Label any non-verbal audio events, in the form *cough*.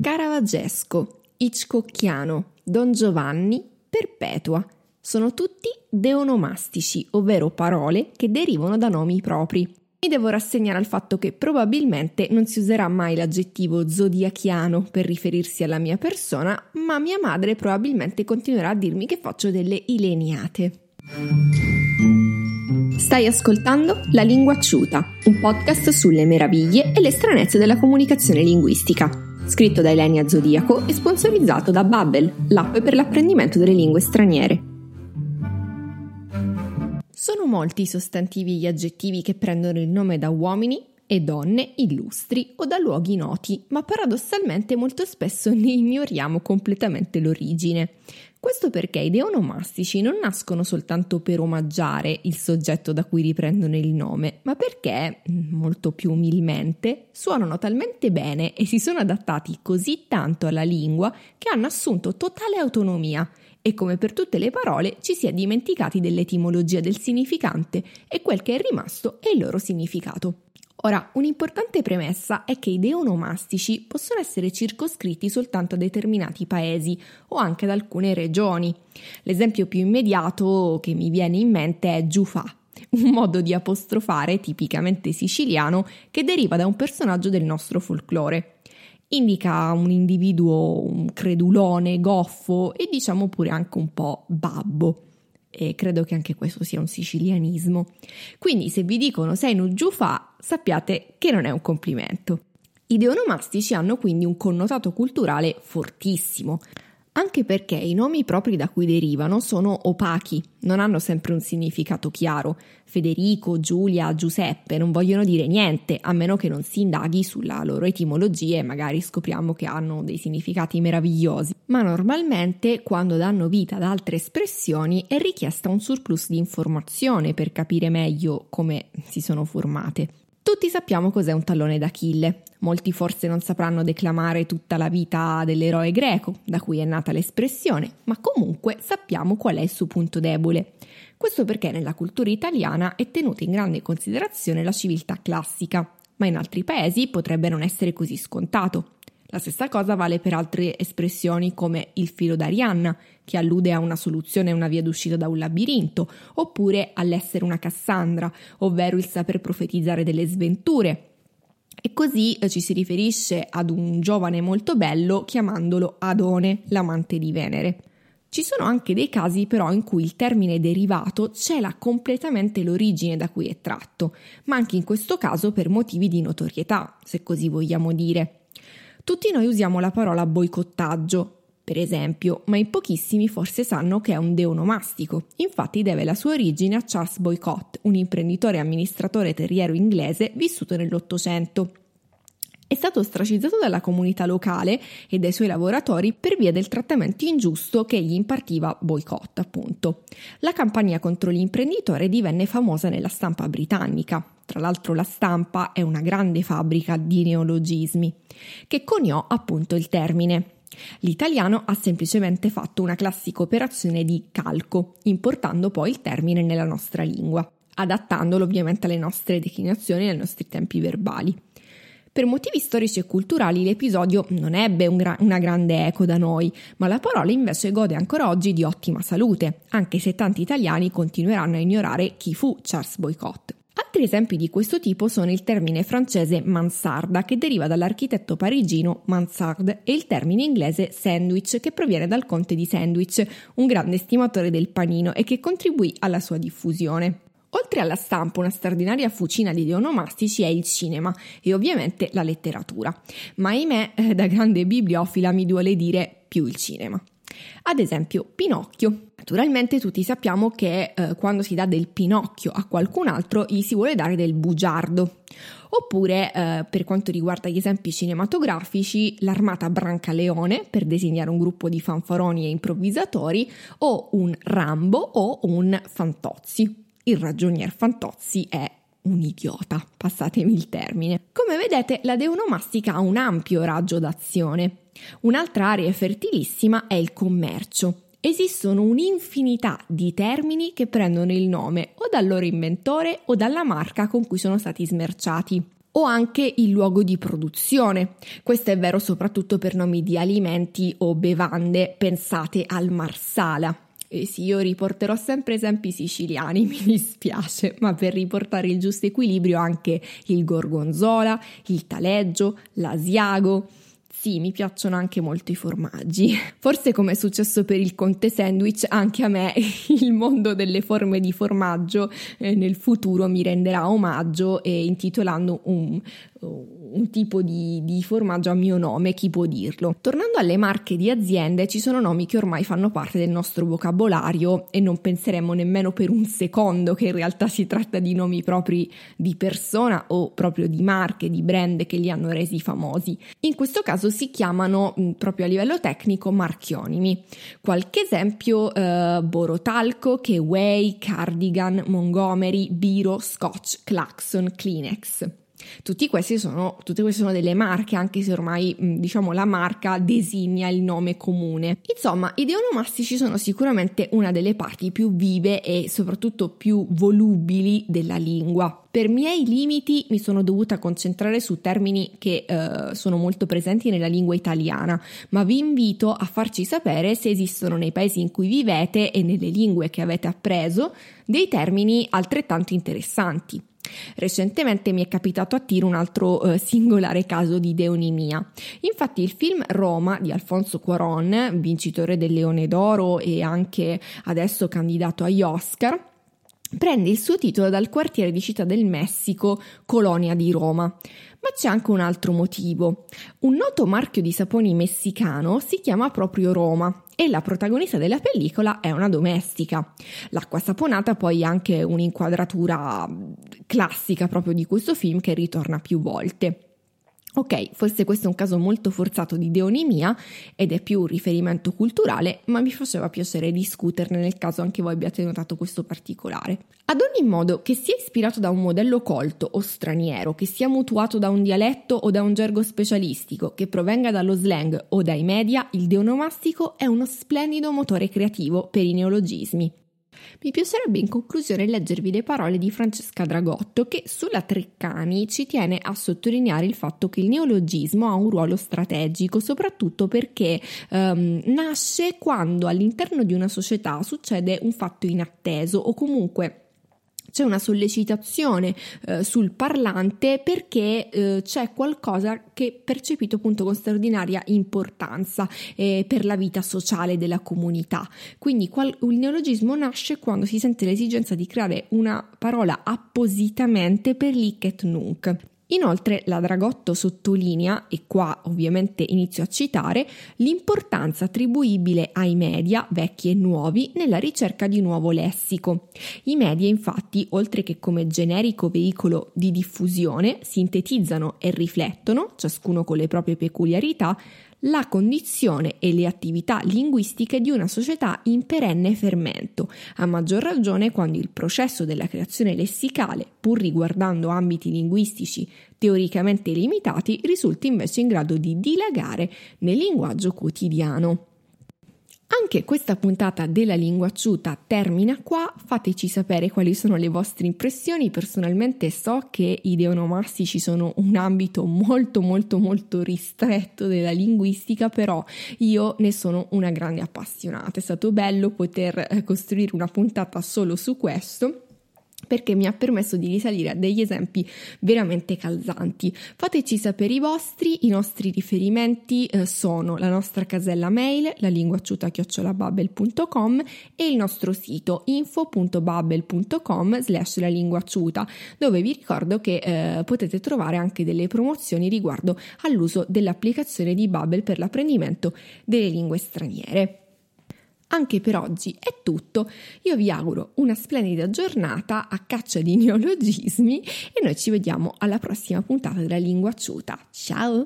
Caravagesco, Hitchcockiano, Don Giovanni, Perpetua sono tutti deonomastici, ovvero parole che derivano da nomi propri. Mi devo rassegnare al fatto che probabilmente non si userà mai l'aggettivo zodiachiano per riferirsi alla mia persona, ma mia madre probabilmente continuerà a dirmi che faccio delle ileniate. Stai ascoltando La Lingua Acciuta, un podcast sulle meraviglie e le stranezze della comunicazione linguistica, scritto da Elenia Zodiaco e sponsorizzato da Babbel, l'app per l'apprendimento delle lingue straniere. Sono molti i sostantivi e gli aggettivi che prendono il nome da uomini e donne illustri o da luoghi noti, ma paradossalmente molto spesso ne ignoriamo completamente l'origine. Questo perché i deonomastici non nascono soltanto per omaggiare il soggetto da cui riprendono il nome, ma perché, molto più umilmente, suonano talmente bene e si sono adattati così tanto alla lingua che hanno assunto totale autonomia e come per tutte le parole ci si è dimenticati dell'etimologia del significante e quel che è rimasto è il loro significato. Ora, un'importante premessa è che i deonomastici possono essere circoscritti soltanto a determinati paesi o anche ad alcune regioni. L'esempio più immediato che mi viene in mente è Giufà, un modo di apostrofare tipicamente siciliano che deriva da un personaggio del nostro folklore indica un individuo un credulone, goffo e diciamo pure anche un po' babbo. E credo che anche questo sia un sicilianismo. Quindi se vi dicono sei un giufà, sappiate che non è un complimento. I deonomastici hanno quindi un connotato culturale fortissimo anche perché i nomi propri da cui derivano sono opachi, non hanno sempre un significato chiaro. Federico, Giulia, Giuseppe non vogliono dire niente, a meno che non si indaghi sulla loro etimologia e magari scopriamo che hanno dei significati meravigliosi. Ma normalmente, quando danno vita ad altre espressioni, è richiesta un surplus di informazione per capire meglio come si sono formate. Tutti sappiamo cos'è un tallone d'Achille. Molti forse non sapranno declamare tutta la vita dell'eroe greco, da cui è nata l'espressione, ma comunque sappiamo qual è il suo punto debole. Questo perché nella cultura italiana è tenuta in grande considerazione la civiltà classica, ma in altri paesi potrebbe non essere così scontato. La stessa cosa vale per altre espressioni come il filo d'Arianna, che allude a una soluzione una via d'uscita da un labirinto, oppure all'essere una Cassandra, ovvero il saper profetizzare delle sventure. E così eh, ci si riferisce ad un giovane molto bello chiamandolo Adone, l'amante di Venere. Ci sono anche dei casi però in cui il termine derivato cela completamente l'origine da cui è tratto, ma anche in questo caso per motivi di notorietà, se così vogliamo dire. Tutti noi usiamo la parola boicottaggio, per esempio, ma in pochissimi forse sanno che è un deonomastico. Infatti deve la sua origine a Charles Boycott, un imprenditore e amministratore terriero inglese vissuto nell'Ottocento. È stato ostracizzato dalla comunità locale e dai suoi lavoratori per via del trattamento ingiusto che gli impartiva Boycott, appunto. La campagna contro l'imprenditore divenne famosa nella stampa britannica. Tra l'altro la stampa è una grande fabbrica di neologismi, che coniò appunto il termine. L'italiano ha semplicemente fatto una classica operazione di calco, importando poi il termine nella nostra lingua, adattandolo ovviamente alle nostre declinazioni e ai nostri tempi verbali. Per motivi storici e culturali l'episodio non ebbe un gra- una grande eco da noi, ma la parola invece gode ancora oggi di ottima salute, anche se tanti italiani continueranno a ignorare chi fu Charles Boycott. Altri esempi di questo tipo sono il termine francese mansarda, che deriva dall'architetto parigino Mansard, e il termine inglese sandwich, che proviene dal conte di Sandwich, un grande estimatore del panino e che contribuì alla sua diffusione. Oltre alla stampa, una straordinaria fucina di deonomastici è il cinema e ovviamente la letteratura. Ma ahimè, eh, da grande bibliofila mi duole dire più il cinema. Ad esempio, Pinocchio. Naturalmente tutti sappiamo che eh, quando si dà del Pinocchio a qualcun altro gli si vuole dare del bugiardo. Oppure, eh, per quanto riguarda gli esempi cinematografici, l'armata Brancaleone per disegnare un gruppo di fanfaroni e improvvisatori, o un Rambo o un Fantozzi. Il ragionier Fantozzi è un idiota, passatemi il termine. Come vedete, la deonomastica ha un ampio raggio d'azione. Un'altra area fertilissima è il commercio Esistono un'infinità di termini che prendono il nome o dal loro inventore o dalla marca con cui sono stati smerciati o anche il luogo di produzione. Questo è vero soprattutto per nomi di alimenti o bevande, pensate al marsala. E sì, io riporterò sempre esempi siciliani, *laughs* mi dispiace, ma per riportare il giusto equilibrio anche il gorgonzola, il taleggio, l'asiago, sì, mi piacciono anche molto i formaggi. *laughs* Forse come è successo per il Conte Sandwich, anche a me *laughs* il mondo delle forme di formaggio eh, nel futuro mi renderà omaggio eh, intitolando un, un tipo di, di, formaggio a mio nome, chi può dirlo. Tornando alle marche di aziende, ci sono nomi che ormai fanno parte del nostro vocabolario e non penseremmo nemmeno per un secondo che in realtà si tratta di nomi propri di persona o proprio di marche, di brand che li hanno resi famosi. In questo caso si chiamano proprio a livello tecnico marchionimi. Qualche esempio: eh, Borotalco, Keway, Cardigan, Montgomery, Biro, Scotch, Claxon, Kleenex. Tutti questi sono, tutte queste sono delle marche, anche se ormai diciamo la marca designa il nome comune. Insomma, i deonomastici sono sicuramente una delle parti più vive e soprattutto più volubili della lingua. Per miei limiti mi sono dovuta concentrare su termini che eh, sono molto presenti nella lingua italiana, ma vi invito a farci sapere se esistono nei paesi in cui vivete e nelle lingue che avete appreso dei termini altrettanto interessanti. Recentemente mi è capitato a tiro un altro eh, singolare caso di deonimia. Infatti il film Roma di Alfonso Cuaron, vincitore del Leone d'Oro e anche adesso candidato agli Oscar, prende il suo titolo dal quartiere di Città del Messico, colonia di Roma. Ma c'è anche un altro motivo. Un noto marchio di saponi messicano si chiama proprio Roma e la protagonista della pellicola è una domestica. L'acqua saponata poi ha anche un'inquadratura classica proprio di questo film che ritorna più volte. Ok, forse questo è un caso molto forzato di deonimia ed è più un riferimento culturale, ma mi faceva piacere discuterne nel caso anche voi abbiate notato questo particolare. Ad ogni modo, che sia ispirato da un modello colto o straniero, che sia mutuato da un dialetto o da un gergo specialistico, che provenga dallo slang o dai media, il deonomastico è uno splendido motore creativo per i neologismi. Mi piacerebbe in conclusione leggervi le parole di Francesca Dragotto che sulla Treccani ci tiene a sottolineare il fatto che il neologismo ha un ruolo strategico, soprattutto perché um, nasce quando all'interno di una società succede un fatto inatteso o comunque c'è una sollecitazione eh, sul parlante perché eh, c'è qualcosa che è percepito appunto con straordinaria importanza eh, per la vita sociale della comunità. Quindi qual- il neologismo nasce quando si sente l'esigenza di creare una parola appositamente per l'hic et nunc. Inoltre la Dragotto sottolinea, e qua ovviamente inizio a citare, l'importanza attribuibile ai media, vecchi e nuovi, nella ricerca di nuovo lessico. I media infatti, oltre che come generico veicolo di diffusione, sintetizzano e riflettono, ciascuno con le proprie peculiarità, la condizione e le attività linguistiche di una società in perenne fermento, a maggior ragione quando il processo della creazione lessicale, pur riguardando ambiti linguistici teoricamente limitati, risulta invece in grado di dilagare nel linguaggio quotidiano. Anche questa puntata della lingua acciuta termina qua, fateci sapere quali sono le vostre impressioni, personalmente so che i deonomastici sono un ambito molto molto molto ristretto della linguistica, però io ne sono una grande appassionata, è stato bello poter eh, costruire una puntata solo su questo perché mi ha permesso di risalire a degli esempi veramente calzanti. Fateci sapere i vostri, i nostri riferimenti eh, sono la nostra casella mail, la linguacciuta-babbel.com e il nostro sito info.babbel.com slash la linguacciuta, dove vi ricordo che eh, potete trovare anche delle promozioni riguardo all'uso dell'applicazione di Babbel per l'apprendimento delle lingue straniere. Anche per oggi è tutto. Io vi auguro una splendida giornata a caccia di neologismi e noi ci vediamo alla prossima puntata della Lingua Ciuta. Ciao!